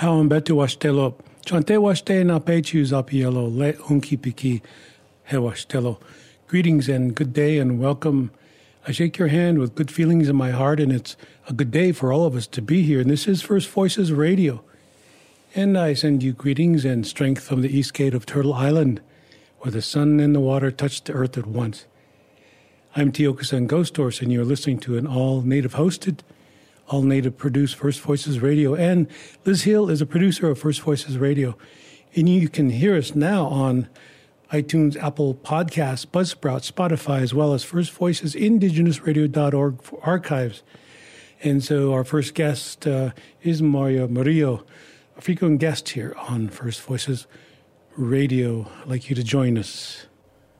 Betu washtelo. Chante washte na pechu zapielo le unki piki he washtelo. Greetings and good day and welcome. I shake your hand with good feelings in my heart, and it's a good day for all of us to be here. And this is First Voices Radio. And I send you greetings and strength from the east gate of Turtle Island, where the sun and the water touch the earth at once. I'm Tiokasin Ghost Horse, and you're listening to an all native hosted all native produce First Voices Radio. And Liz Hill is a producer of First Voices Radio. And you can hear us now on iTunes, Apple Podcasts, Buzzsprout, Spotify, as well as First Voices, indigenousradio.org archives. And so our first guest uh, is Mario Murillo, a frequent guest here on First Voices Radio. I'd like you to join us.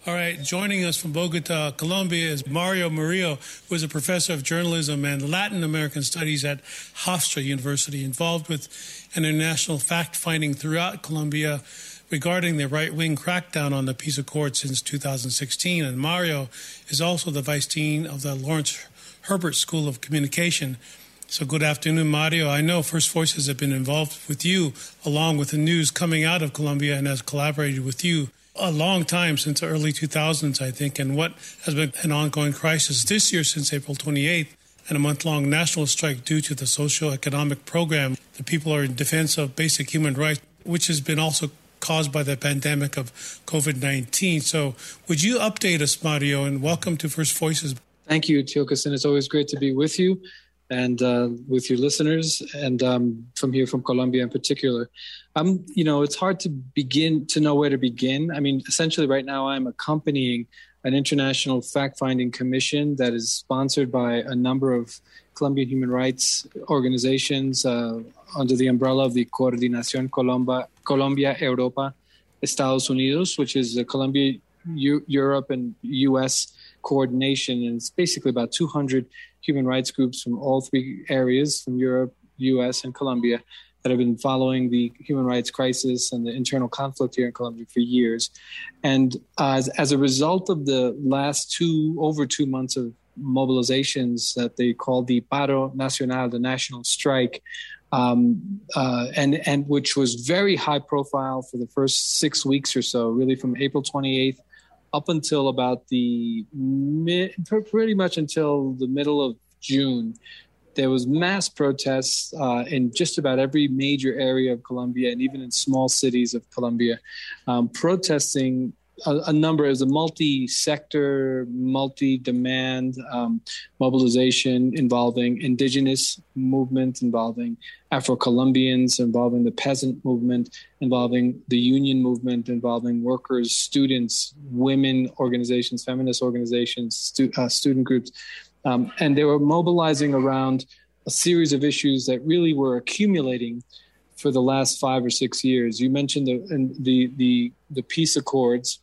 All right, joining us from Bogota, Colombia is Mario Murillo, who is a professor of journalism and Latin American studies at Hofstra University, involved with international fact finding throughout Colombia regarding the right wing crackdown on the peace accord since 2016. And Mario is also the vice dean of the Lawrence Herbert School of Communication. So, good afternoon, Mario. I know First Voices have been involved with you along with the news coming out of Colombia and has collaborated with you a long time since the early 2000s, I think, and what has been an ongoing crisis this year since April 28th and a month long national strike due to the socio-economic program. The people are in defense of basic human rights, which has been also caused by the pandemic of COVID 19. So, would you update us, Mario, and welcome to First Voices? Thank you, Tiokasin. It's always great to be with you and uh, with your listeners, and um, from here from Colombia in particular. I'm, you know, it's hard to begin to know where to begin. I mean, essentially, right now, I'm accompanying an international fact-finding commission that is sponsored by a number of Colombian human rights organizations uh, under the umbrella of the Coordinación Colombia, Colombia Europa Estados Unidos, which is Colombia, U- Europe, and U.S. coordination, and it's basically about 200 human rights groups from all three areas, from Europe, U.S., and Colombia, that have been following the human rights crisis and the internal conflict here in Colombia for years. And as, as a result of the last two, over two months of mobilizations that they call the Paro Nacional, the national strike, um, uh, and, and which was very high profile for the first six weeks or so, really from April 28th up until about the mid, pretty much until the middle of June there was mass protests uh, in just about every major area of Colombia and even in small cities of Colombia, um, protesting a, a, number as a multi-sector, multi-demand um, mobilization involving indigenous movements, involving Afro-Colombians, involving the peasant movement, involving the union movement, involving workers, students, women organizations, feminist organizations, stu- uh, student groups. Um, and they were mobilizing around a series of issues that really were accumulating for the last five or six years. You mentioned the the the, the peace accords,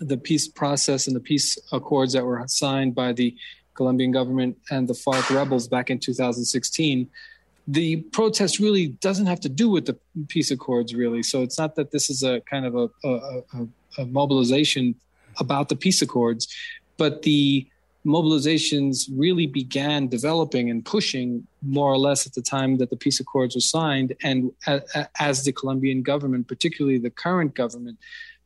the peace process, and the peace accords that were signed by the Colombian government and the FARC rebels back in 2016. The protest really doesn't have to do with the peace accords, really. So it's not that this is a kind of a, a, a, a mobilization about the peace accords, but the mobilizations really began developing and pushing more or less at the time that the peace accords were signed and as the colombian government particularly the current government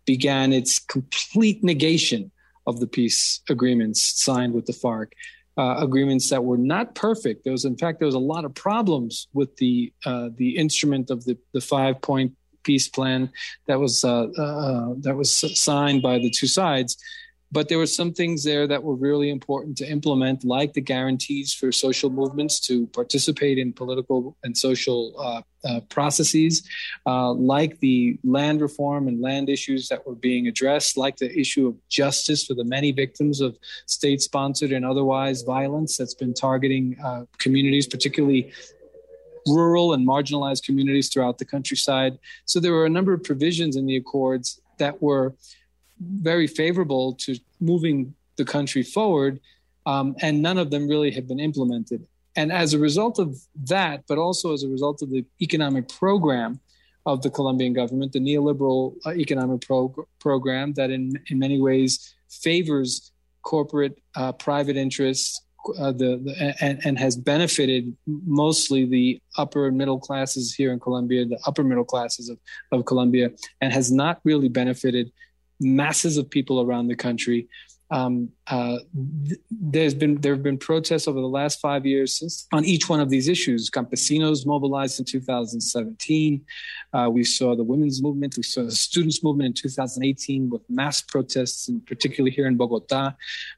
began its complete negation of the peace agreements signed with the farc uh, agreements that were not perfect. There was in fact there was a lot of problems with the uh, the instrument of the the five point peace plan that was uh, uh that was signed by the two sides but there were some things there that were really important to implement, like the guarantees for social movements to participate in political and social uh, uh, processes, uh, like the land reform and land issues that were being addressed, like the issue of justice for the many victims of state sponsored and otherwise violence that's been targeting uh, communities, particularly rural and marginalized communities throughout the countryside. So there were a number of provisions in the accords that were very favorable to moving the country forward, um, and none of them really have been implemented. And as a result of that, but also as a result of the economic program of the Colombian government, the neoliberal uh, economic pro- program that in, in many ways favors corporate uh, private interests uh, the, the and, and, has benefited mostly the upper and middle classes here in Colombia, the upper middle classes of, of Colombia, and has not really benefited masses of people around the country. Um, uh, th- there's been there have been protests over the last five years since on each one of these issues. Campesinos mobilized in 2017. Uh, we saw the women's movement. We saw the students' movement in 2018 with mass protests, and particularly here in Bogota.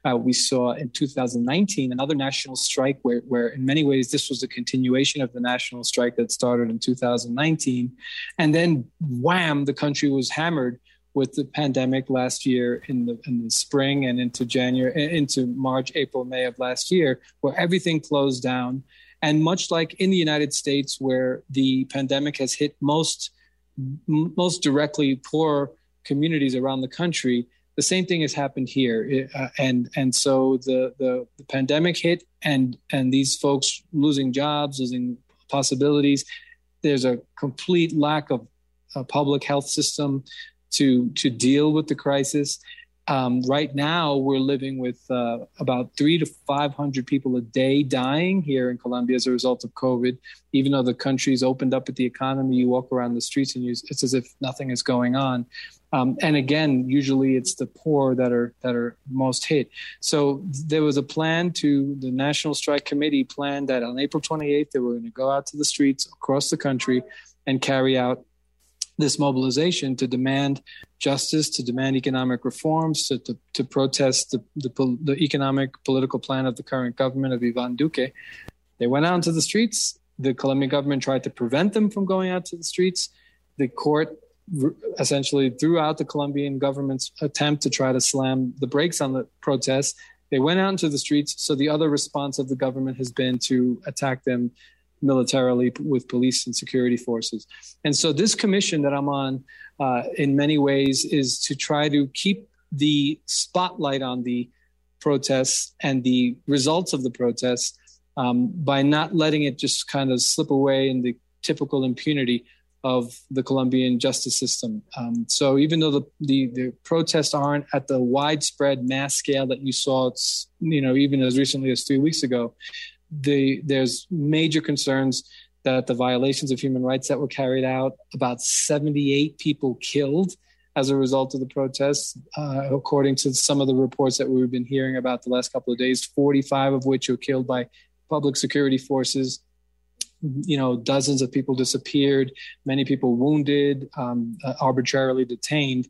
Uh, we saw in 2019 another national strike, where, where in many ways this was a continuation of the national strike that started in 2019, and then wham, the country was hammered with the pandemic last year in the in the spring and into January into March, April, May of last year, where everything closed down. And much like in the United States, where the pandemic has hit most most directly poor communities around the country, the same thing has happened here. Uh, and and so the, the the pandemic hit, and and these folks losing jobs, losing possibilities. There's a complete lack of a public health system to to deal with the crisis. Um, right now, we're living with uh, about three to 500 people a day dying here in Colombia as a result of COVID. Even though the country's opened up at the economy, you walk around the streets and you, it's as if nothing is going on. Um, and again, usually it's the poor that are that are most hit. So there was a plan to the National Strike Committee planned that on April 28th they were going to go out to the streets across the country and carry out this mobilization to demand justice, to demand economic reforms, to, to, to protest the, the, the, economic political plan of the current government of Ivan Duque. They went out into the streets. The Colombian government tried to prevent them from going out to the streets. The court essentially threw out the Colombian government's attempt to try to slam the brakes on the protests. They went out into the streets. So the other response of the government has been to attack them militarily with police and security forces. And so this commission that I'm on, uh, in many ways, is to try to keep the spotlight on the protests and the results of the protests um, by not letting it just kind of slip away in the typical impunity of the Colombian justice system. Um, so even though the, the, the protests aren't at the widespread mass scale that you saw, you know, even as recently as three weeks ago, the there's major concerns that the violations of human rights that were carried out, about 78 people killed as a result of the protests, uh, according to some of the reports that we've been hearing about the last couple of days, 45 of which were killed by public security forces. You know, dozens of people disappeared, many people wounded, um, uh, arbitrarily detained.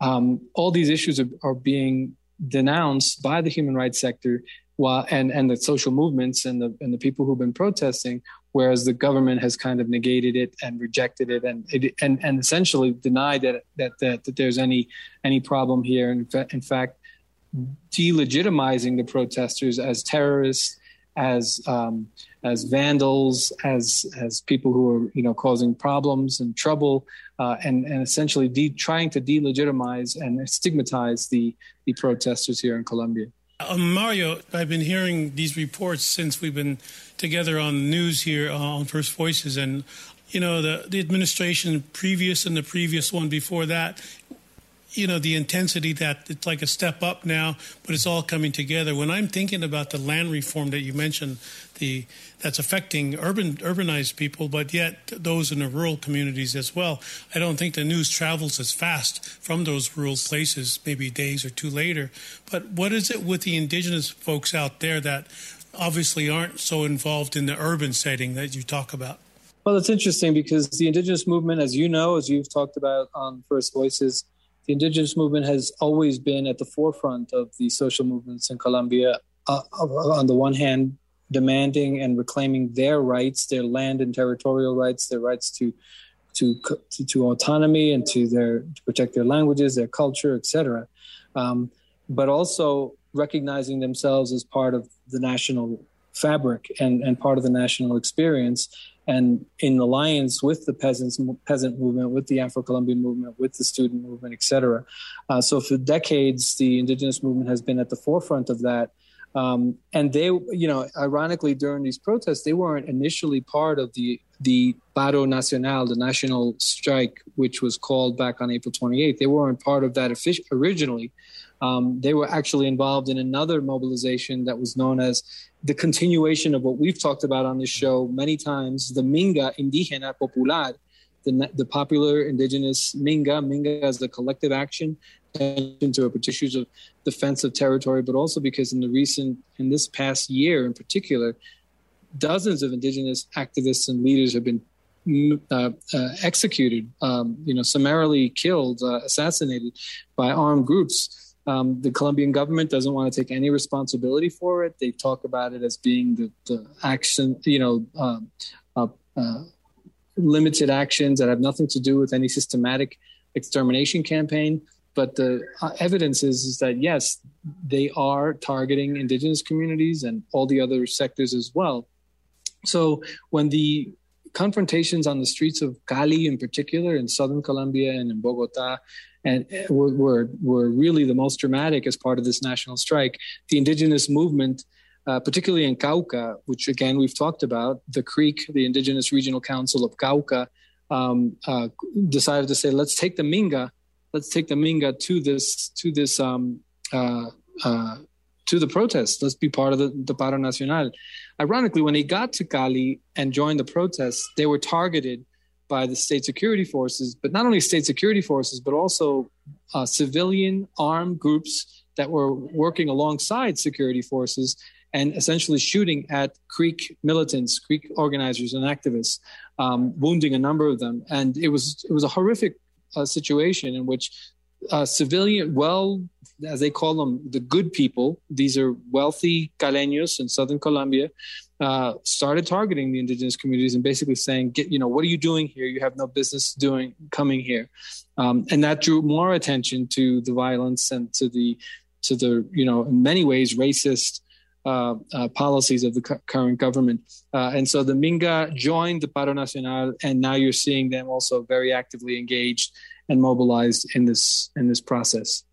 Um, all these issues are, are being denounced by the human rights sector and, and the social movements and the, and the people who've been protesting, whereas the government has kind of negated it and rejected it and, it, and, and essentially denied that, that, that, that there's any, any problem here. Fa- in fact, delegitimizing the protesters as terrorists, as um, as vandals, as as people who are you know causing problems and trouble, uh, and and essentially de- trying to delegitimize and stigmatize the the protesters here in Colombia. Uh, Mario, I've been hearing these reports since we've been together on the news here uh, on First Voices, and you know the the administration previous and the previous one before that. You know the intensity that it's like a step up now, but it's all coming together. When I'm thinking about the land reform that you mentioned, the that's affecting urban urbanized people, but yet those in the rural communities as well. I don't think the news travels as fast from those rural places, maybe days or two later. But what is it with the indigenous folks out there that obviously aren't so involved in the urban setting that you talk about? Well, it's interesting because the indigenous movement, as you know, as you've talked about on First Voices, the indigenous movement has always been at the forefront of the social movements in Colombia. Uh, on the one hand, demanding and reclaiming their rights, their land and territorial rights, their rights to to to, to autonomy and to their to protect their languages, their culture, etc. Um, but also recognizing themselves as part of the national fabric and, and part of the national experience and in alliance with the peasants peasant movement with the afro-colombian movement with the student movement etc uh, so for decades the indigenous movement has been at the forefront of that um, and they, you know, ironically, during these protests, they weren't initially part of the the Paro Nacional, the national strike, which was called back on April 28th. They weren't part of that originally. Um, they were actually involved in another mobilization that was known as the continuation of what we've talked about on this show many times, the Minga Indígena Popular, the, the popular indigenous Minga. Minga as the collective action into a issues of defense of territory, but also because in the recent, in this past year in particular, dozens of indigenous activists and leaders have been uh, uh, executed, um, you know, summarily killed, uh, assassinated by armed groups. Um, the Colombian government doesn't want to take any responsibility for it. They talk about it as being the, the action, you know, um, uh, uh, limited actions that have nothing to do with any systematic extermination campaign. But the uh, evidence is, is that yes, they are targeting indigenous communities and all the other sectors as well. So when the confrontations on the streets of Cali, in particular, in southern Colombia and in Bogota, and uh, were, were, were really the most dramatic as part of this national strike. The indigenous movement, uh, particularly in Cauca, which again we've talked about, the CRIC, the Indigenous Regional Council of Cauca, um, uh, decided to say, let's take the Minga let's take the Minga to this to this um, uh, uh, to the protest. Let's be part of the, the Paro Nacional. Ironically, when they got to Cali and joined the protests, they were targeted by the state security forces, but not only state security forces, but also uh, civilian armed groups that were working alongside security forces and essentially shooting at CRIC militants, CRIC organizers, and activists, um, wounding a number of them. And it was it was a horrific uh, situation in which uh, civilian, well, as they call them, the good people, these are wealthy caleños in southern Colombia, uh, started targeting the indigenous communities and basically saying, "Get, you know, what are you doing here? You have no business doing coming here," um, and that drew more attention to the violence and to the to the you know in many ways racist uh, uh, policies of the cu- current government. Uh, and so the Minga joined the Paro Nacional, and now you're seeing them also very actively engaged and mobilized in this in this process.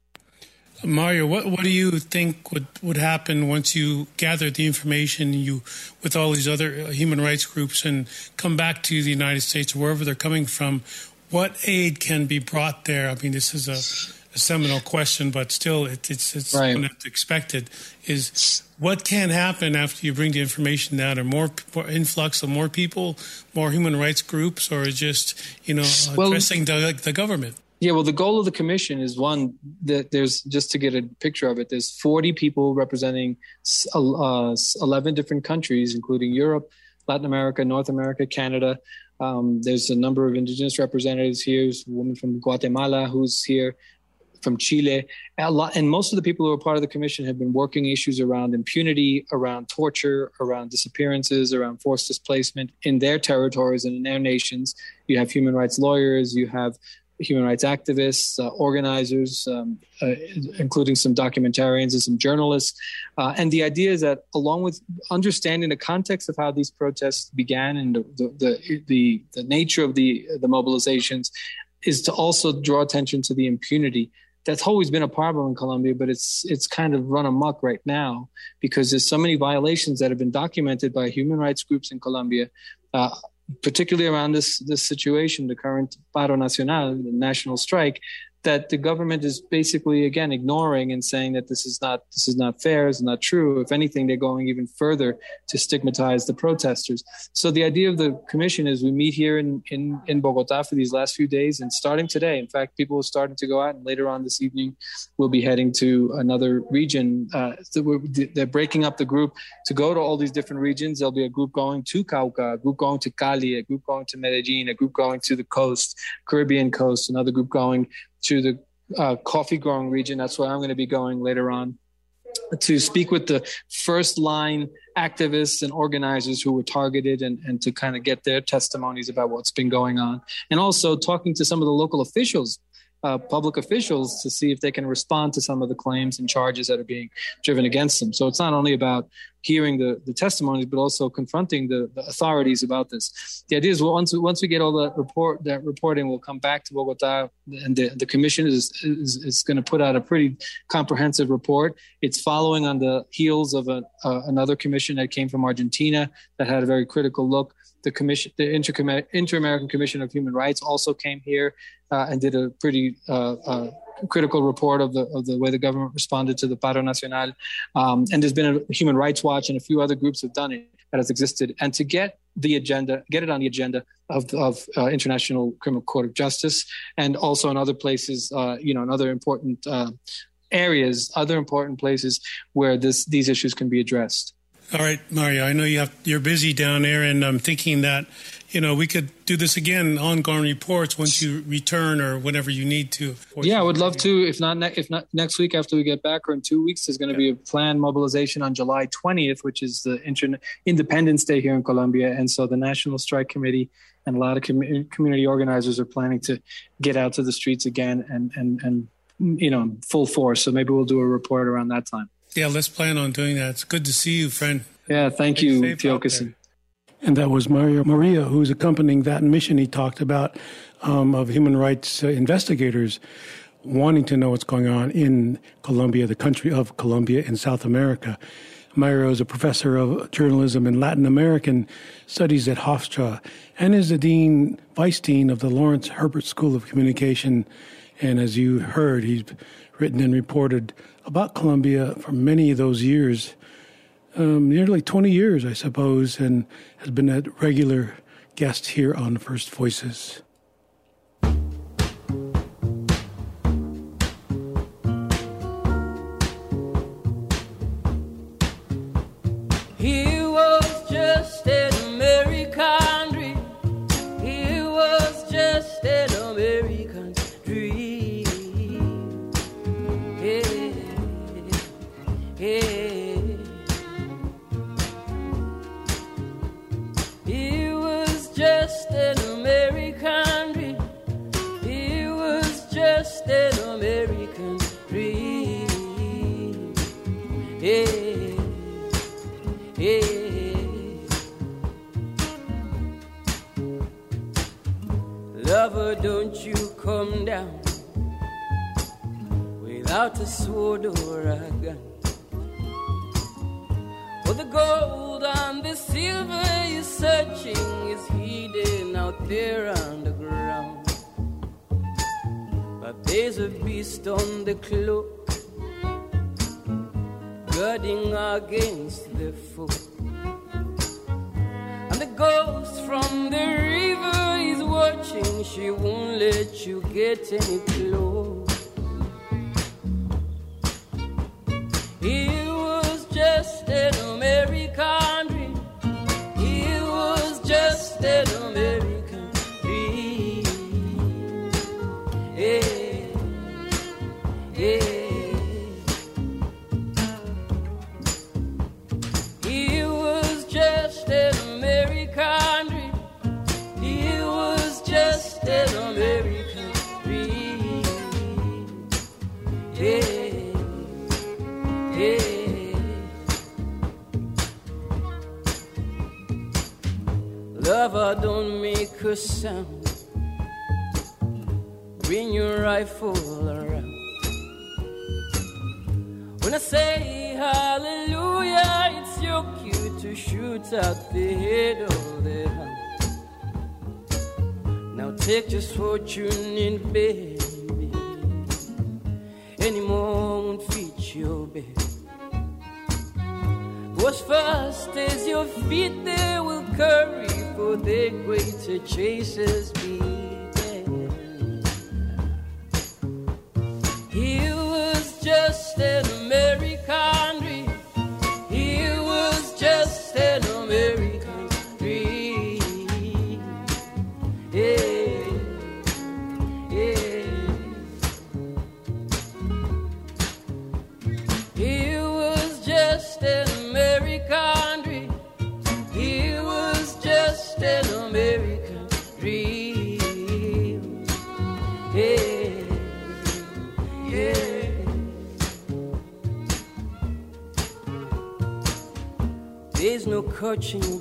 Mario, what what do you think would, would happen once you gather the information you with all these other uh, human rights groups and come back to the United States wherever they're coming from? What aid can be brought there? I mean, this is a a seminal question, but still, it, it's it's right. expected. Is what can happen after you bring the information down? Or more, more influx of more people, more human rights groups, or just you know well, addressing the, the government? Yeah, well, the goal of the commission is one that there's just to get a picture of it. There's 40 people representing uh, 11 different countries, including Europe, Latin America, North America, Canada. Um, there's a number of indigenous representatives here. There's a woman from Guatemala who's here from Chile. Lot, and most of the people who are part of the commission have been working issues around impunity, around torture, around disappearances, around forced displacement in their territories and in their nations. You have human rights lawyers, you have human rights activists, uh, organizers, um, uh, including some documentarians and some journalists. Uh, and the idea is that, along with understanding the context of how these protests began and the the, the, the nature of the the mobilizations, is to also draw attention to the impunity that's always been a problem in Colombia, but it's it's kind of run amok right now because there's so many violations that have been documented by human rights groups in Colombia, uh, particularly around this this situation, the current paro nacional, the national strike, that the government is basically again ignoring and saying that this is not this is not fair, is not true. If anything, they're going even further to stigmatize the protesters. So the idea of the commission is we meet here in in, in Bogota for these last few days, and starting today, in fact, people are starting to go out, and later on this evening, we'll be heading to another region. Uh, so they're breaking up the group to go to all these different regions. There'll be a group going to Cauca, a group going to Cali, a group going to Medellin, a group going to the coast, Caribbean coast, another group going to the uh, coffee growing region. That's where I'm going to be going later on to speak with the first line activists and organizers who were targeted and, and to kind of get their testimonies about what's been going on. And also talking to some of the local officials uh, public officials to see if they can respond to some of the claims and charges that are being driven against them. So it's not only about hearing the, the testimonies, but also confronting the, the authorities about this. The idea is well, once once we get all the report that reporting, we'll come back to Bogota, and the, the commission is is, is going to put out a pretty comprehensive report. It's following on the heels of a, uh, another commission that came from Argentina that had a very critical look the commission, the Inter, Inter-American Commission of Human Rights, also came here uh, and did a pretty uh, uh, critical report of the of the way the government responded to the Paro Nacional. Um, and there's been a Human Rights Watch and a few other groups have done it that has existed. And to get the agenda, get it on the agenda of, of uh, International Criminal Court of Justice, and also in other places, uh, you know, in other important uh, areas, other important places where this these issues can be addressed. All right, Mario. I know you have you're busy down there, and I'm thinking that you know we could do this again, ongoing reports once you return or whenever you need to. Yeah, I would love to. If not, ne- if not next week after we get back, or in two weeks, there's going to yeah. be a planned mobilization on July 20th, which is the Inter- Independence Day here in Colombia, and so the National Strike Committee and a lot of com- community organizers are planning to get out to the streets again and and and you know full force. So maybe we'll do a report around that time. Yeah, let's plan on doing that. It's good to see you, friend. Yeah, thank Stay you, Tiokasin. And that was Mario Maria, who's accompanying that mission he talked about um, of human rights uh, investigators wanting to know what's going on in Colombia, the country of Colombia in South America. Mario is a professor of journalism and Latin American studies at Hofstra and is the dean, vice dean of the Lawrence Herbert School of Communication. And as you heard, he's written and reported about Colombia for many of those years, um, nearly 20 years, I suppose, and has been a regular guest here on First Voices. without a sword or a gun. For the gold and the silver you're searching is hidden out there underground. But there's a beast on the cloak, guarding against the foe. And the ghost from the river is watching, she won't let you get any close. Yeah. sound. Bring your rifle around. When I say hallelujah, it's your cue to shoot out the head of the hound. Now take just what you coaching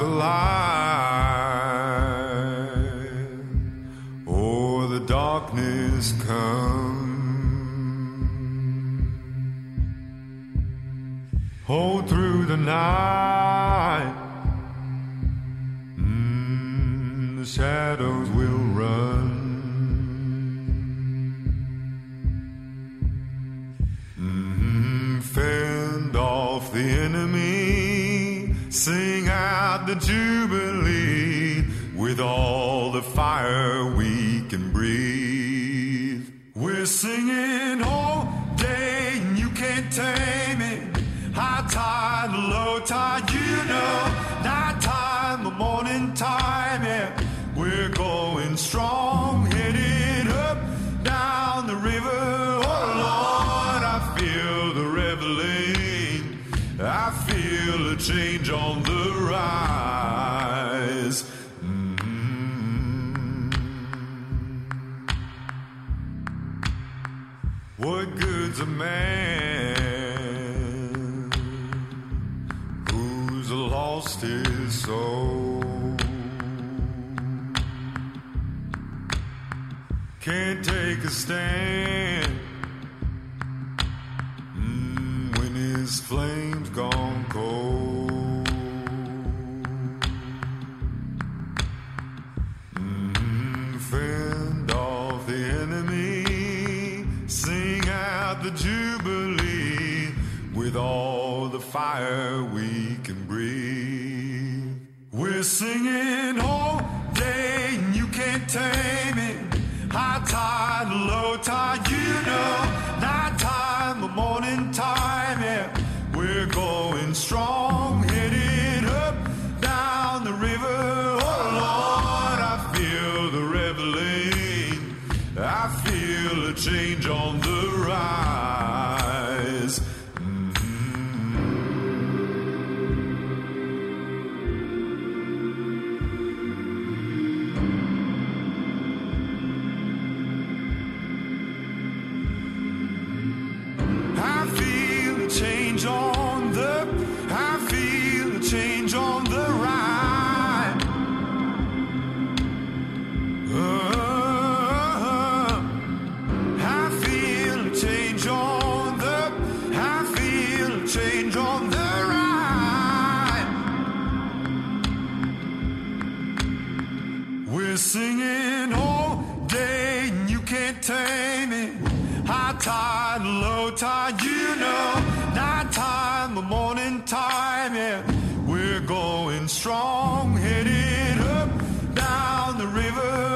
alive. What good's a man who's lost his soul? Can't take a stand. fire. Tide, low tide, you know. Night time, the morning time, yeah. We're going strong, headed up, down the river.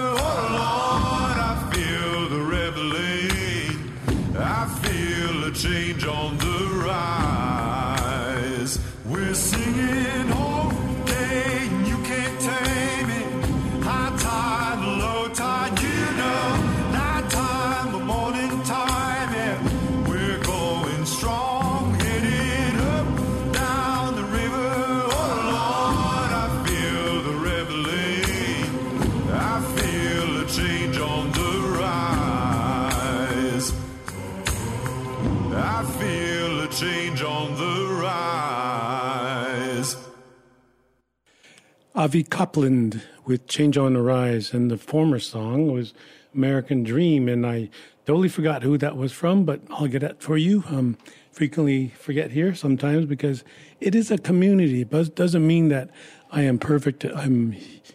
Avi Kaplan with Change on the Rise. And the former song was American Dream. And I totally forgot who that was from, but I'll get that for you. Um, frequently forget here sometimes because it is a community, but doesn't mean that I am perfect. I'm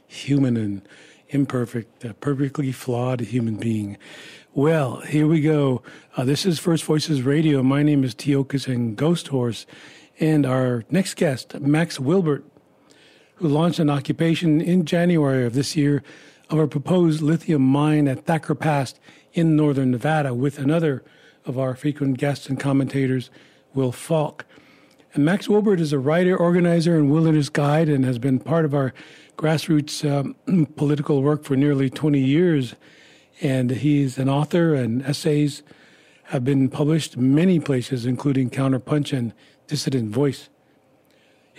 human and imperfect, a perfectly flawed human being. Well, here we go. Uh, this is First Voices Radio. My name is Tiokasin Ghost Horse. And our next guest, Max Wilbert, who launched an occupation in January of this year of a proposed lithium mine at Thacker Pass in northern Nevada with another of our frequent guests and commentators, Will Falk. And Max Wilbert is a writer, organizer, and wilderness guide and has been part of our grassroots um, political work for nearly 20 years. And he's an author, and essays have been published many places, including Counterpunch and Dissident Voice.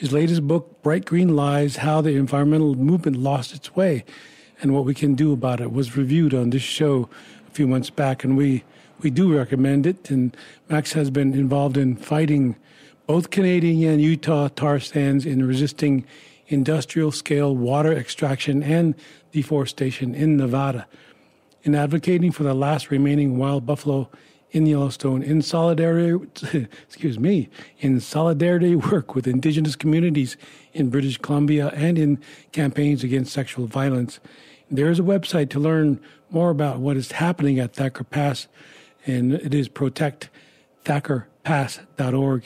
His latest book, Bright Green Lies How the Environmental Movement Lost Its Way and What We Can Do About It, was reviewed on this show a few months back, and we, we do recommend it. And Max has been involved in fighting both Canadian and Utah tar sands in resisting industrial scale water extraction and deforestation in Nevada, in advocating for the last remaining wild buffalo in Yellowstone in solidarity, excuse me, in solidarity work with indigenous communities in British Columbia and in campaigns against sexual violence. There is a website to learn more about what is happening at Thacker Pass, and it is protectthackerpass.org.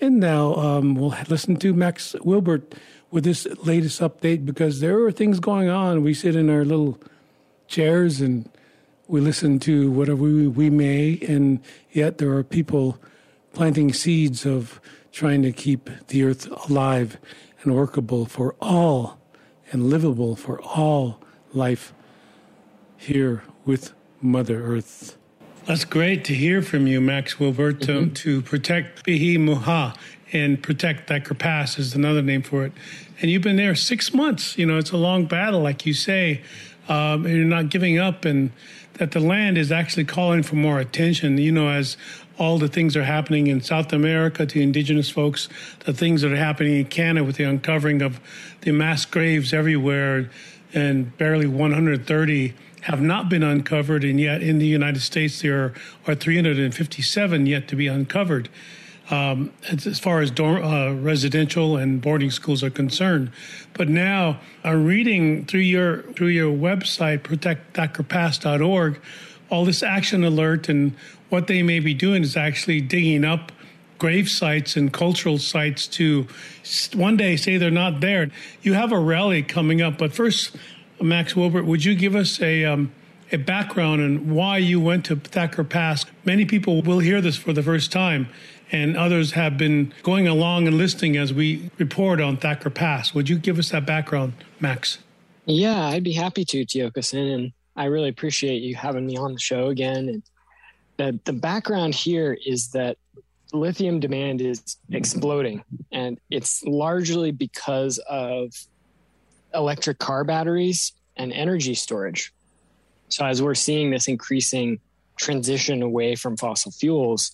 And now um, we'll listen to Max Wilbert with this latest update because there are things going on. We sit in our little chairs and we listen to whatever we, we may, and yet there are people planting seeds of trying to keep the earth alive and workable for all and livable for all life here with Mother Earth. That's great to hear from you, Max Wilbert, to, mm-hmm. to protect Peehee Mu'huh and protect Thacker Pass is another name for it. And you've been there six months. You know, it's a long battle, like you say. Um, and you're not giving up, and that the land is actually calling for more attention. You know, as all the things are happening in South America to indigenous folks, the things that are happening in Canada with the uncovering of the mass graves everywhere, and barely 130 have not been uncovered, and yet in the United States there are 357 yet to be uncovered. Um, as far as dorm, uh, residential and boarding schools are concerned, but now I'm reading through your through your website protectthackerpass.org, all this action alert and what they may be doing is actually digging up grave sites and cultural sites to one day say they're not there. You have a rally coming up, but first, Max Wilbert, would you give us a um, a background on why you went to Thacker Pass? Many people will hear this for the first time, and others have been going along and listening as we report on Thacker Pass. Would you give us that background, Max? Yeah, I'd be happy to, Tiokasin, and I really appreciate you having me on the show again. And the, the background here is that lithium demand is exploding, and it's largely because of electric car batteries and energy storage. So, as we're seeing this increasing transition away from fossil fuels,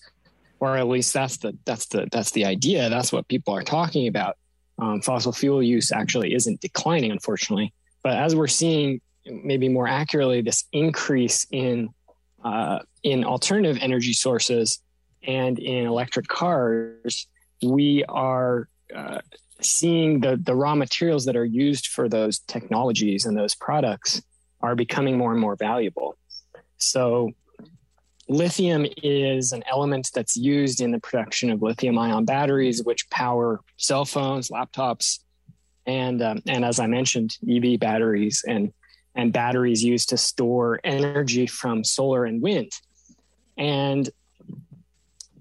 or at least that's the that's the that's the idea. That's what people are talking about. Um, fossil fuel use actually isn't declining, unfortunately. But as we're seeing, maybe more accurately, this increase in uh, in alternative energy sources and in electric cars, we are uh, seeing the the raw materials that are used for those technologies and those products are becoming more and more valuable. So lithium is an element that's used in the production of lithium ion batteries, which power cell phones, laptops, and um, and as I mentioned, EV batteries and and batteries used to store energy from solar and wind. And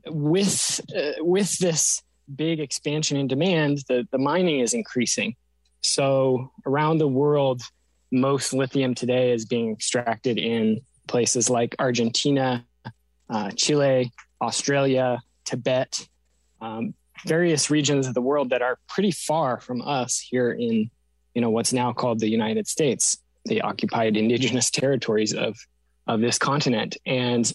with uh, with this big expansion in demand, the, the mining is increasing. So around the world, most lithium today is being extracted in places like Argentina, uh, Chile, Australia, Tibet, um, various regions of the world that are pretty far from us here in, you know, what's now called the United States, They occupied indigenous territories of of this continent. And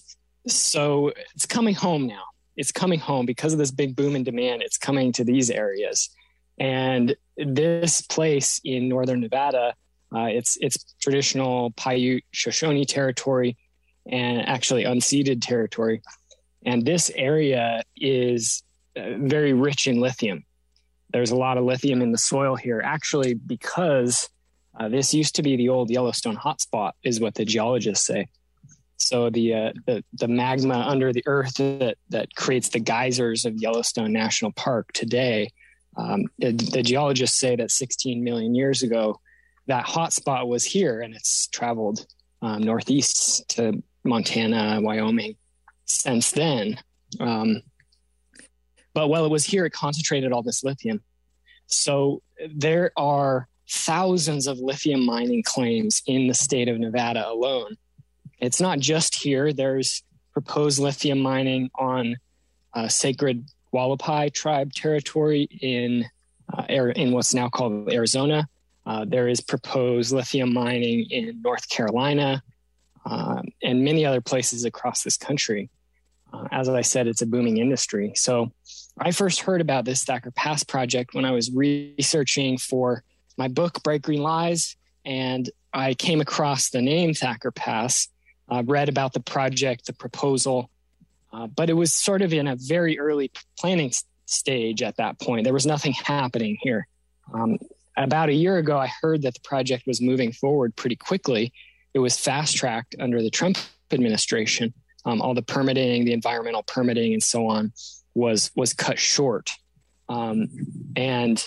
so it's coming home now. It's coming home because of this big boom in demand. It's coming to these areas, and this place in northern Nevada, uh, it's it's traditional Paiute Shoshone territory and actually unceded territory. And this area is uh, very rich in lithium. There's a lot of lithium in the soil here, actually, because uh, this used to be the old Yellowstone hotspot, is what the geologists say. So the, uh, the the magma under the earth that that creates the geysers of Yellowstone National Park today, um, the, the geologists say that 16 million years ago, that hotspot was here, and it's traveled um, northeast to Montana, Wyoming since then. Um, but while it was here, it concentrated all this lithium. So there are thousands of lithium mining claims in the state of Nevada alone. It's not just here. There's proposed lithium mining on uh, sacred Hualapai tribe territory in uh, in what's now called Arizona. Uh, there is proposed lithium mining in North Carolina, um, and many other places across this country. Uh, as I said, it's a booming industry. So I first heard about this Thacker Pass project when I was researching for my book, Bright Green Lies, and I came across the name Thacker Pass, uh, read about the project, the proposal, uh, but it was sort of in a very early planning stage at that point. There was nothing happening here. Um, about a year ago, I heard that the project was moving forward pretty quickly it was fast tracked under the Trump administration. Um, all the permitting, the environmental permitting, and so on was was cut short. Um, and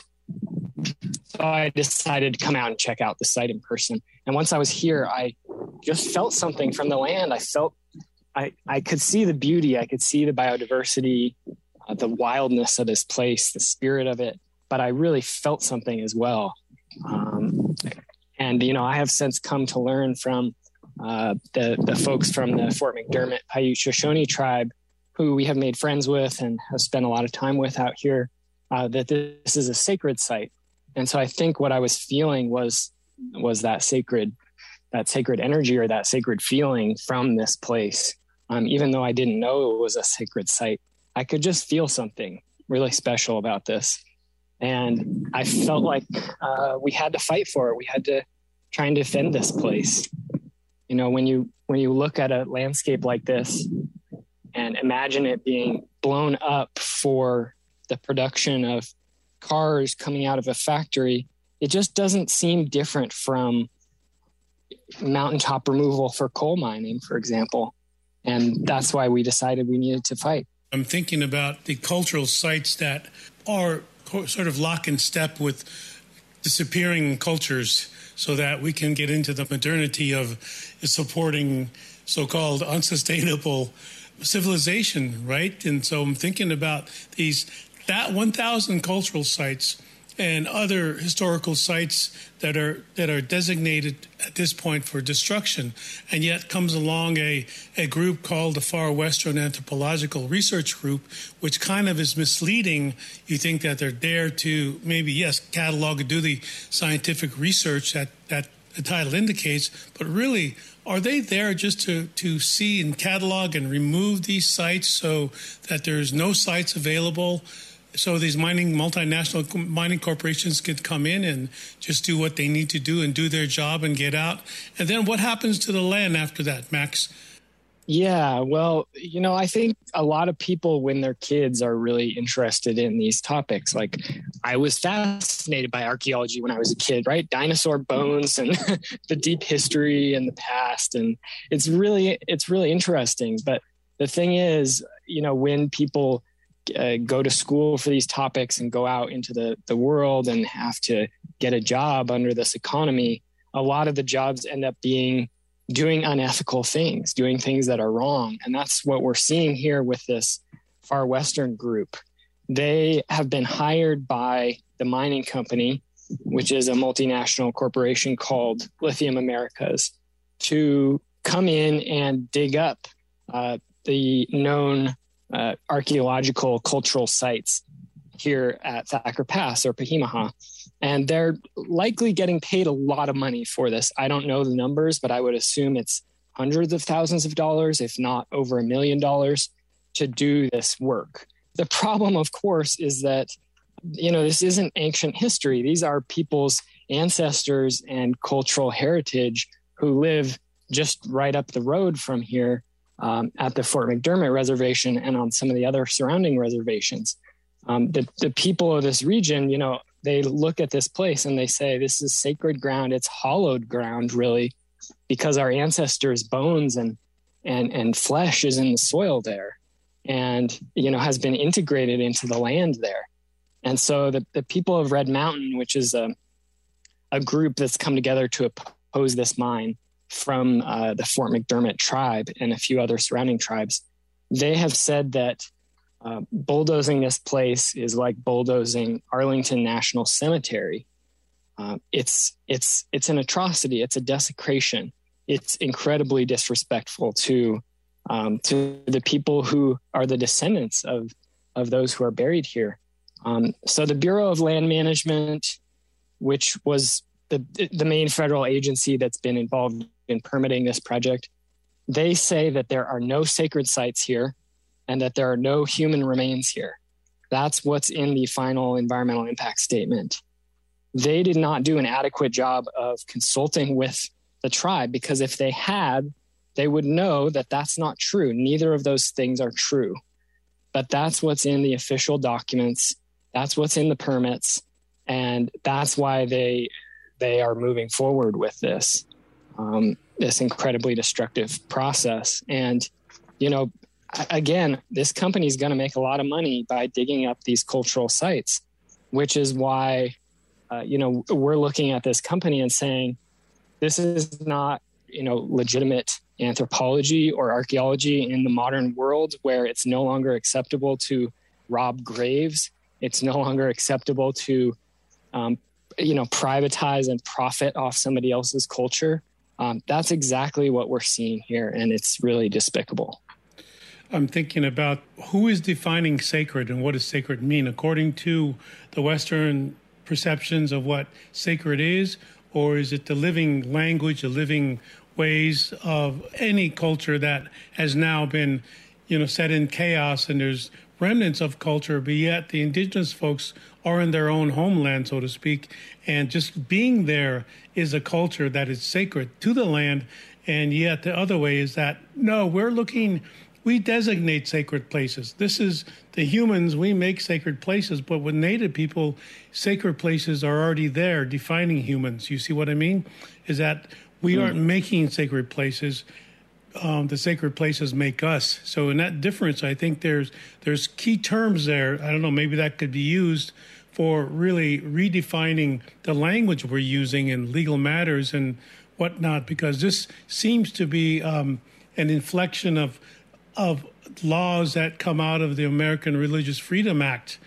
so I decided to come out and check out the site in person. And once I was here, I just felt something from the land. I felt I, I could see the beauty, I could see the biodiversity, uh, the wildness of this place, the spirit of it. But I really felt something as well. Um, and, you know, I have since come to learn from uh, the, the folks from the Fort McDermitt Paiute Shoshone tribe, who we have made friends with and have spent a lot of time with out here, uh, that this is a sacred site. And so I think what I was feeling was was that sacred that sacred energy or that sacred feeling from this place. Um, even though I didn't know it was a sacred site, I could just feel something really special about this. And I felt like uh, we had to fight for it. We had to try and defend this place. You know, when you when you look at a landscape like this and imagine it being blown up for the production of cars coming out of a factory, it just doesn't seem different from mountaintop removal for coal mining, for example. And that's why we decided we needed to fight. I'm thinking about the cultural sites that are sort of lock in step with disappearing cultures so that we can get into the modernity of supporting so-called unsustainable civilization, right? And so I'm thinking about these that 1,000 cultural sites and other historical sites that are that are designated at this point for destruction, and yet comes along a, a group called the Far Western Anthropological Research Group, which kind of is misleading. You think that they're there to maybe yes catalog and do the scientific research that that the title indicates, but really are they there just to, to see and catalog and remove these sites so that there's no sites available so these mining multinational mining corporations could come in and just do what they need to do and do their job and get out. And then what happens to the land after that max? Yeah well you know i think a lot of people when they're kids are really interested in these topics like i was fascinated by archaeology when i was a kid right? Dinosaur bones and the deep history and the past and it's really it's really interesting. But the thing is you know when people uh, go to school for these topics and go out into the, the world and have to get a job under this economy, a lot of the jobs end up being doing unethical things, doing things that are wrong. And that's what we're seeing here with this Far Western group. They have been hired by the mining company, which is a multinational corporation called Lithium Americas, to come in and dig up uh, the known uh, archaeological cultural sites here at Thacker Pass or Peehee Mu'huh. And they're likely getting paid a lot of money for this. I don't know the numbers, but I would assume it's hundreds of thousands of dollars, if not over a million dollars, to do this work. The problem, of course, is that, you know, this isn't ancient history. These are people's ancestors and cultural heritage who live just right up the road from here um, at the Fort McDermitt Reservation and on some of the other surrounding reservations. Um, the, the people of this region, you know, they look at this place and they say, this is sacred ground. It's hallowed ground, really, because our ancestors' bones and, and, and flesh is in the soil there and, you know, has been integrated into the land there. And so the, the people of Red Mountain, which is a, a group that's come together to oppose this mine, from uh, the Fort McDermitt tribe and a few other surrounding tribes, they have said that uh, bulldozing this place is like bulldozing Arlington National Cemetery. Uh, it's it's it's an atrocity. It's a desecration. It's incredibly disrespectful to um, to the people who are the descendants of of those who are buried here. Um, so the Bureau of Land Management, which was the the main federal agency that's been involved in permitting this project, they say that there are no sacred sites here and that there are no human remains here. That's what's in the final environmental impact statement. They did not do an adequate job of consulting with the tribe because if they had, they would know that that's not true. Neither of those things are true. But that's what's in the official documents. That's what's in the permits. And that's why they they are moving forward with this um, this incredibly destructive process. And, you know, again, this company is going to make a lot of money by digging up these cultural sites, which is why, uh, you know, we're looking at this company and saying, this is not, you know, legitimate anthropology or archaeology in the modern world where it's no longer acceptable to rob graves. It's no longer acceptable to, um, you know, privatize and profit off somebody else's culture. Um, that's exactly what we're seeing here, and it's really despicable. I'm thinking about who is defining sacred and what does sacred mean according to the Western perceptions of what sacred is, or is it the living language, the living ways of any culture that has now been, you know, set in chaos and there's remnants of culture, but yet the indigenous folks are in their own homeland, so to speak, and just being there is a culture that is sacred to the land. And yet the other way is that no, we're looking, we designate sacred places. This is the humans, we make sacred places, but with Native people, sacred places are already there defining humans. You see what I mean? Is that we mm. aren't making sacred places. Um, the sacred places make us. So in that difference, I think there's there's key terms there. I don't know. Maybe that could be used for really redefining the language we're using in legal matters and whatnot, because this seems to be um, an inflection of of laws that come out of the American Religious Freedom Act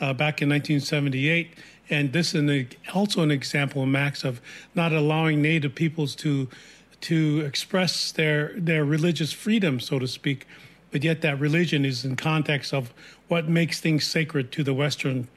uh, back in 1978, And this is also an example, Max, of not allowing Native peoples to to express their their religious freedom, so to speak, but yet that religion is in context of what makes things sacred to the Western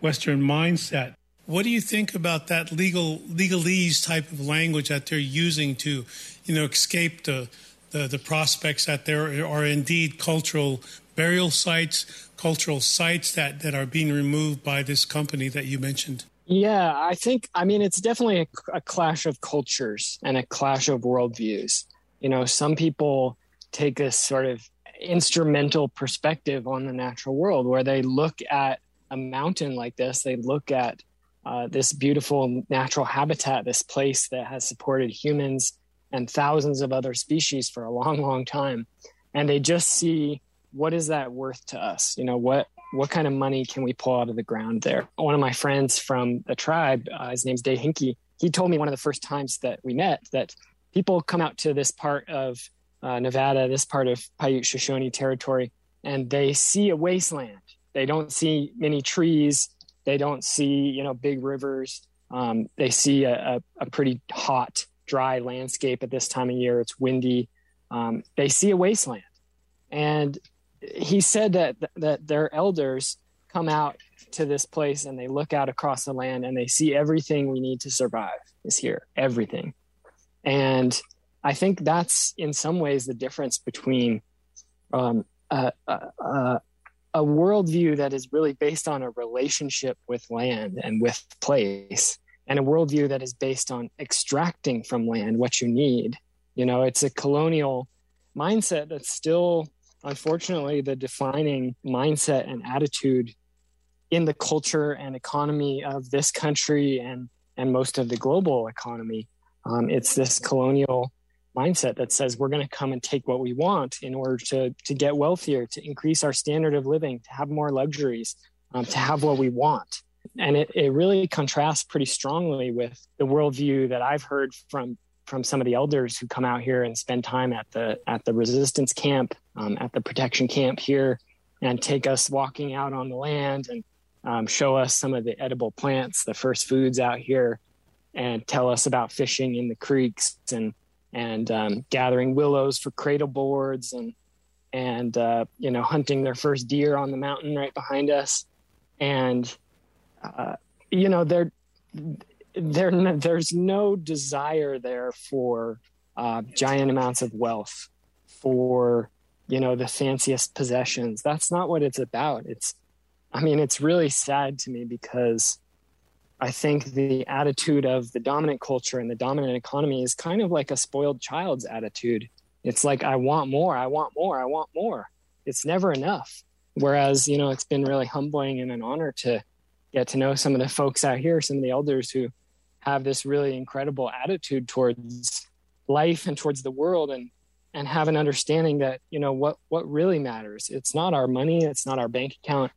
Western mindset. What do you think about that legal legalese type of language that they're using to, you know, escape the the, the prospects that there are indeed cultural burial sites, cultural sites that, that are being removed by this company that you mentioned? Yeah, I think, I mean, it's definitely a, a clash of cultures and a clash of worldviews. You know, some people take a sort of instrumental perspective on the natural world where they look at a mountain like this, they look at uh, this beautiful natural habitat, this place that has supported humans and thousands of other species for a long, long time. And they just see what is that worth to us? You know, what what kind of money can we pull out of the ground there? One of my friends from the tribe, uh, his name's Dave Hinkie, he told me one of the first times that we met that people come out to this part of uh, Nevada, this part of Paiute Shoshone territory, and they see a wasteland. They don't see many trees. They don't see, you know, big rivers. Um, they see a, a, a, pretty hot, dry landscape at this time of year. It's windy. Um, they see a wasteland, and he said that that their elders come out to this place and they look out across the land and they see everything we need to survive is here everything. And i think that's in some ways the difference between um, a, a, a worldview that is really based on a relationship with land and with place and a worldview that is based on extracting from land what you need. You know it's a colonial mindset that's still unfortunately the defining mindset and attitude in the culture and economy of this country and and most of the global economy. Um, it's this colonial mindset that says we're going to come and take what we want in order to to get wealthier, to increase our standard of living, to have more luxuries, um, to have what we want. And it, it really contrasts pretty strongly with the worldview that I've heard from from some of the elders who come out here and spend time at the at the resistance camp, um, at the protection camp here, and take us walking out on the land and um, show us some of the edible plants, the first foods out here, and tell us about fishing in the creeks and and um, gathering willows for cradle boards and and uh, you know hunting their first deer on the mountain right behind us, and uh, you know they're there there's no desire there for uh, giant amounts of wealth for you know the fanciest possessions. That's not what it's about. It's i mean it's really sad to me because i think the attitude of the dominant culture and the dominant economy is kind of like a spoiled child's attitude. It's like i want more i want more i want more. It's never enough. Whereas you know it's been really humbling and an honor to get to know some of the folks out here some of the elders who have this really incredible attitude towards life and towards the world and and have an understanding that you know what what really matters. It's not our money. It's not our bank account.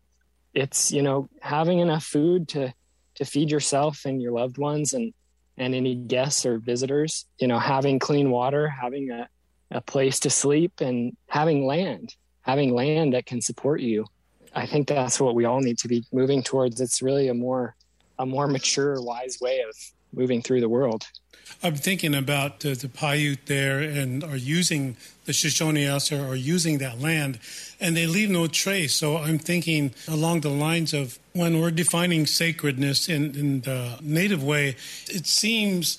It's you know having enough food to to feed yourself and your loved ones and and any guests or visitors. You know having clean water having a, a place to sleep and having land having land that can support you. I think that's what we all need to be moving towards. It's really a more a more mature wise way of moving through the world. I'm thinking about the, the Paiute there and are using the Shoshone Elser are using that land and they leave no trace. So I'm thinking along the lines of when we're defining sacredness in, in the native way, it seems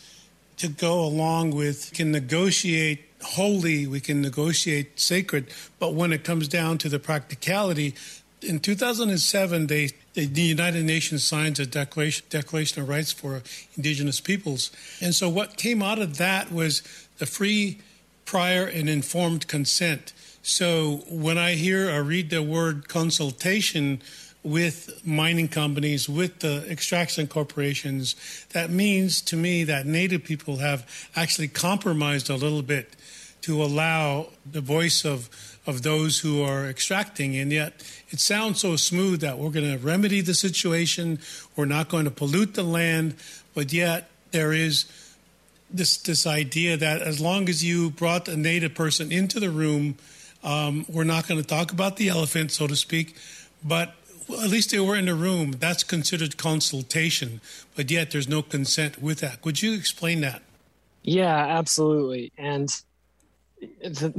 to go along with can negotiate holy, we can negotiate sacred, but when it comes down to the practicality, in 2007, they, the United Nations signed a declaration, declaration of Rights for Indigenous Peoples. And so, what came out of that was the free, prior, and informed consent. So, when I hear or read the word consultation with mining companies, with the extraction corporations, that means to me that Native people have actually compromised a little bit to allow the voice of of those who are extracting. And yet it sounds so smooth that we're going to remedy the situation, we're not going to pollute the land, but yet there is this this idea that as long as you brought a native person into the room, um, we're not going to talk about the elephant, so to speak, but at least they were in the room. That's considered consultation, but yet there's no consent with that. Would you explain that? Yeah, absolutely. And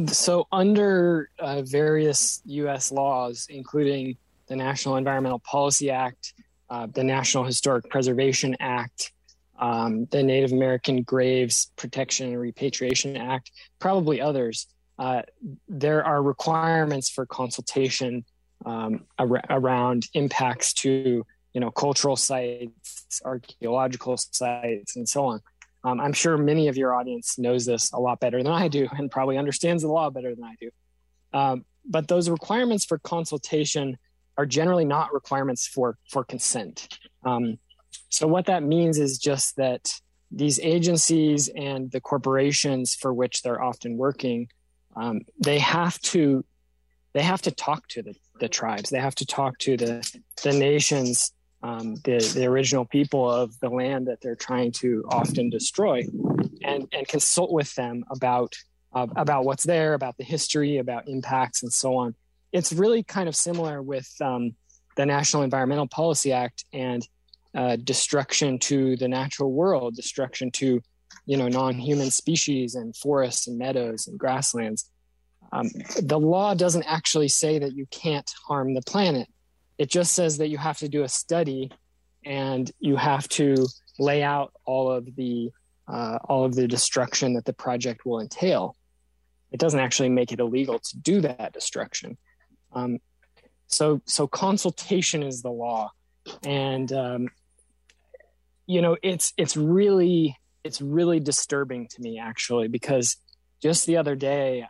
so, under uh, various U.S. laws, including the National Environmental Policy Act, uh, the National Historic Preservation Act, um, the Native American Graves Protection and Repatriation Act, probably others, uh, there are requirements for consultation um, ar- around impacts to you know cultural sites, archaeological sites, and so on. Um, I'm sure many of your audience knows this a lot better than I do, and probably understands the law better than I do. Um, but those requirements for consultation are generally not requirements for for consent. Um, so what that means is just that these agencies and the corporations for which they're often working, um, they have to they have to talk to the, the tribes. They have to talk to the the nations, um, the the original people of the land that they're trying to often destroy, and and consult with them about uh, about what's there, about the history, about impacts, and so on. It's really kind of similar with um, the National Environmental Policy Act and uh, destruction to the natural world, destruction to you know non-human species and forests and meadows and grasslands. Um, the law doesn't actually say that you can't harm the planet. It just says that you have to do a study and you have to lay out all of the uh, all of the destruction that the project will entail. It doesn't actually make it illegal to do that destruction. Um, so so consultation is the law, and um, you know it's it's really it's really disturbing to me actually because just the other day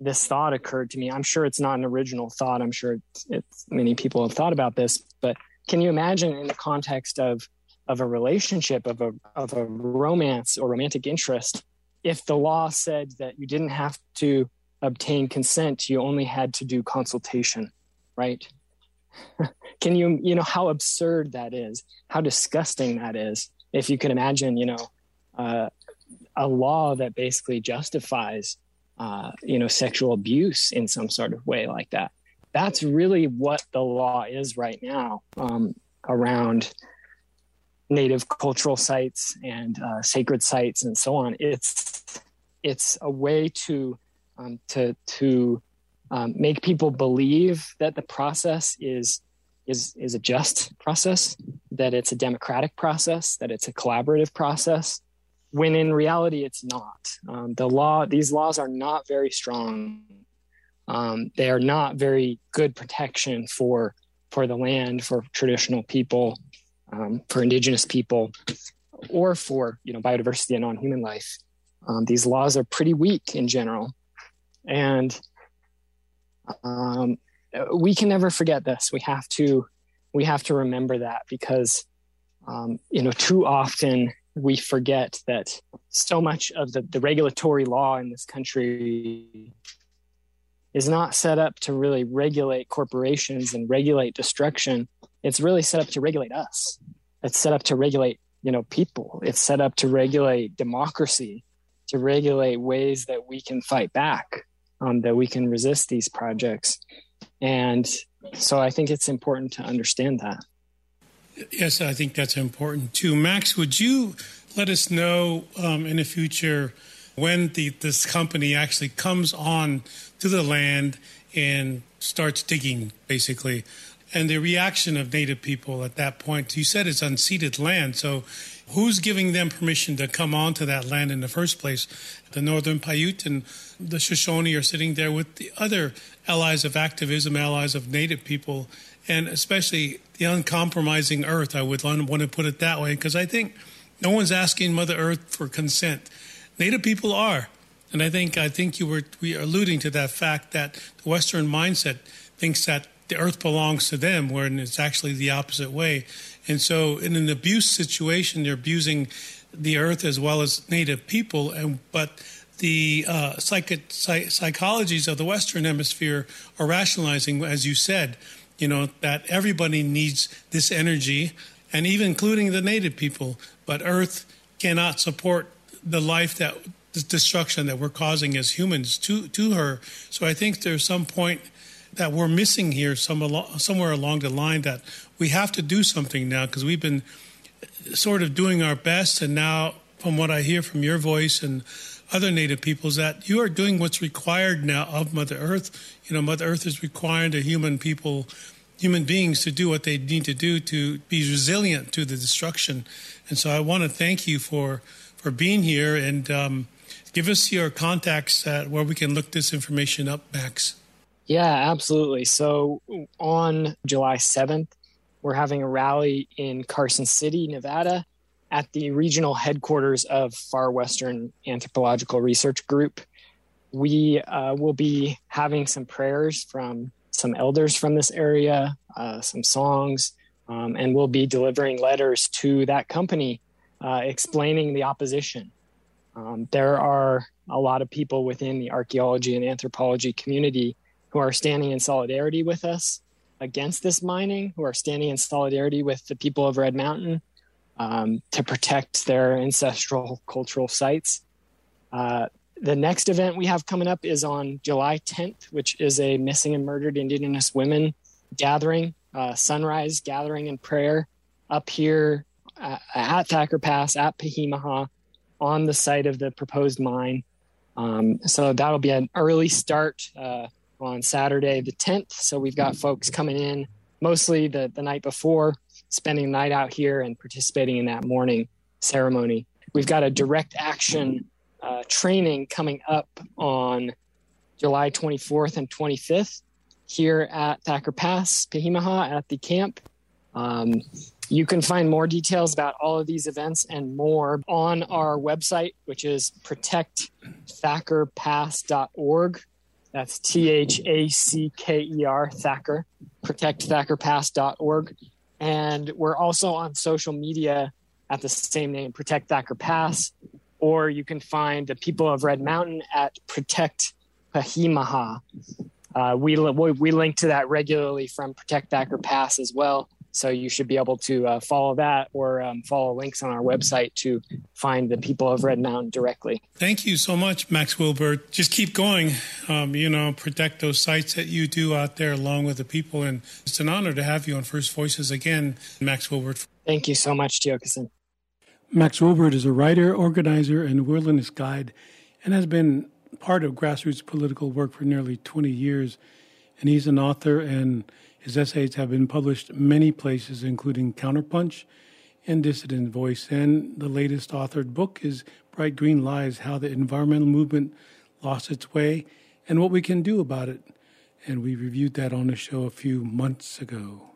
this thought occurred to me. I'm sure it's not an original thought. I'm sure it's, it's, many people have thought about this but can you imagine in the context of of a relationship of a of a romance or romantic interest if the law said that you didn't have to obtain consent you only had to do consultation right? Can you you know how absurd that is how disgusting that is if you can imagine you know uh, a law that basically justifies uh, you know sexual abuse in some sort of way like that. That's really what the law is right now um, around native cultural sites and uh, sacred sites and so on. It's it's a way to um, to to um, make people believe that the process is is is a just process, that it's a democratic process, that it's a collaborative process, when in reality it's not. Um, the law, these laws are not very strong. Um, they are not very good protection for for the land, for traditional people, um, for indigenous people, or for you know biodiversity and non-human life. Um, these laws are pretty weak in general, and um, we can never forget this. We have to we have to remember that because um, you know too often we forget that so much of the, the regulatory law in this country is not set up to really regulate corporations and regulate destruction. It's really set up to regulate us. It's set up to regulate, you know, people. It's set up to regulate democracy, to regulate ways that we can fight back um, that we can resist these projects. And so I think it's important to understand that. Yes, I think that's important too. Max, would you let us know um, in the future when the, this company actually comes on to the land and starts digging, basically, and the reaction of Native people at that point? You said it's unceded land, so who's giving them permission to come onto that land in the first place? The Northern Paiute and the Shoshone are sitting there with the other allies of activism, allies of Native people, and especially the uncompromising Earth. I would want to put it that way because I think no one's asking Mother Earth for consent. Native people are, and I think I think you were we are alluding to that fact that the Western mindset thinks that the Earth belongs to them, when it's actually the opposite way. And so, in an abuse situation, they're abusing the Earth as well as Native people, and but the uh, psych- psychologies of the Western Hemisphere are rationalizing, as you said, you know, that everybody needs this energy, and even including the native people. But Earth cannot support the life that the destruction that we're causing as humans to to her. So I think there's some point that we're missing here some somewhere along the line that we have to do something now because we've been sort of doing our best and now from what I hear from your voice and other native peoples that you are doing what's required now of Mother Earth. You know, Mother Earth is requiring the human people, human beings, to do what they need to do to be resilient to the destruction. And so I want to thank you for for being here and um, give us your contacts at where we can look this information up, Max. Yeah, absolutely. So on July 7th, we're having a rally in Carson City, Nevada at the regional headquarters of Far Western Anthropological Research Group. We uh, will be having some prayers from some elders from this area, uh, some songs, um, and we'll be delivering letters to that company uh, explaining the opposition. Um, there are a lot of people within the archaeology and anthropology community who are standing in solidarity with us against this mining, who are standing in solidarity with the people of Red Mountain, um, to protect their ancestral cultural sites. Uh, the next event we have coming up is on July 10th, which is a missing and murdered Indigenous women gathering, uh, sunrise gathering and prayer up here at, at Thacker Pass at Peehee Mu'huh on the site of the proposed mine. Um, so that'll be an early start uh, on Saturday the 10th. So we've got folks coming in mostly the, the night before spending the night out here and participating in that morning ceremony. We've got a direct action uh, training coming up on July 24th and 25th here at Thacker Pass, Peehee Mu'huh at the camp. Um, you can find more details about all of these events and more on our website, which is protectthackerpass.org. That's T H A C K E R, Thacker, protectthackerpass.org. And we're also on social media at the same name, Protect Thacker Pass, or you can find the people of Red Mountain at Protect Peehee Mu'huh. Uh, we, we link to that regularly from Protect Thacker Pass as well. So you should be able to uh, follow that or um, follow links on our website to find the people of Red Mountain directly. Thank you so much, Max Wilbert. Just keep going. Um, you know, protect those sites that you do out there along with the people. And it's an honor to have you on First Voices again, Max Wilbert. Thank you so much, Tiokasin. Max Wilbert is a writer, organizer, and wilderness guide and has been part of grassroots political work for nearly 20 years. And he's an author and his essays have been published many places, including Counterpunch and Dissident Voice. And the latest authored book is Bright Green Lies How the Environmental Movement Lost Its Way and What We Can Do About It. And we reviewed that on the show a few months ago.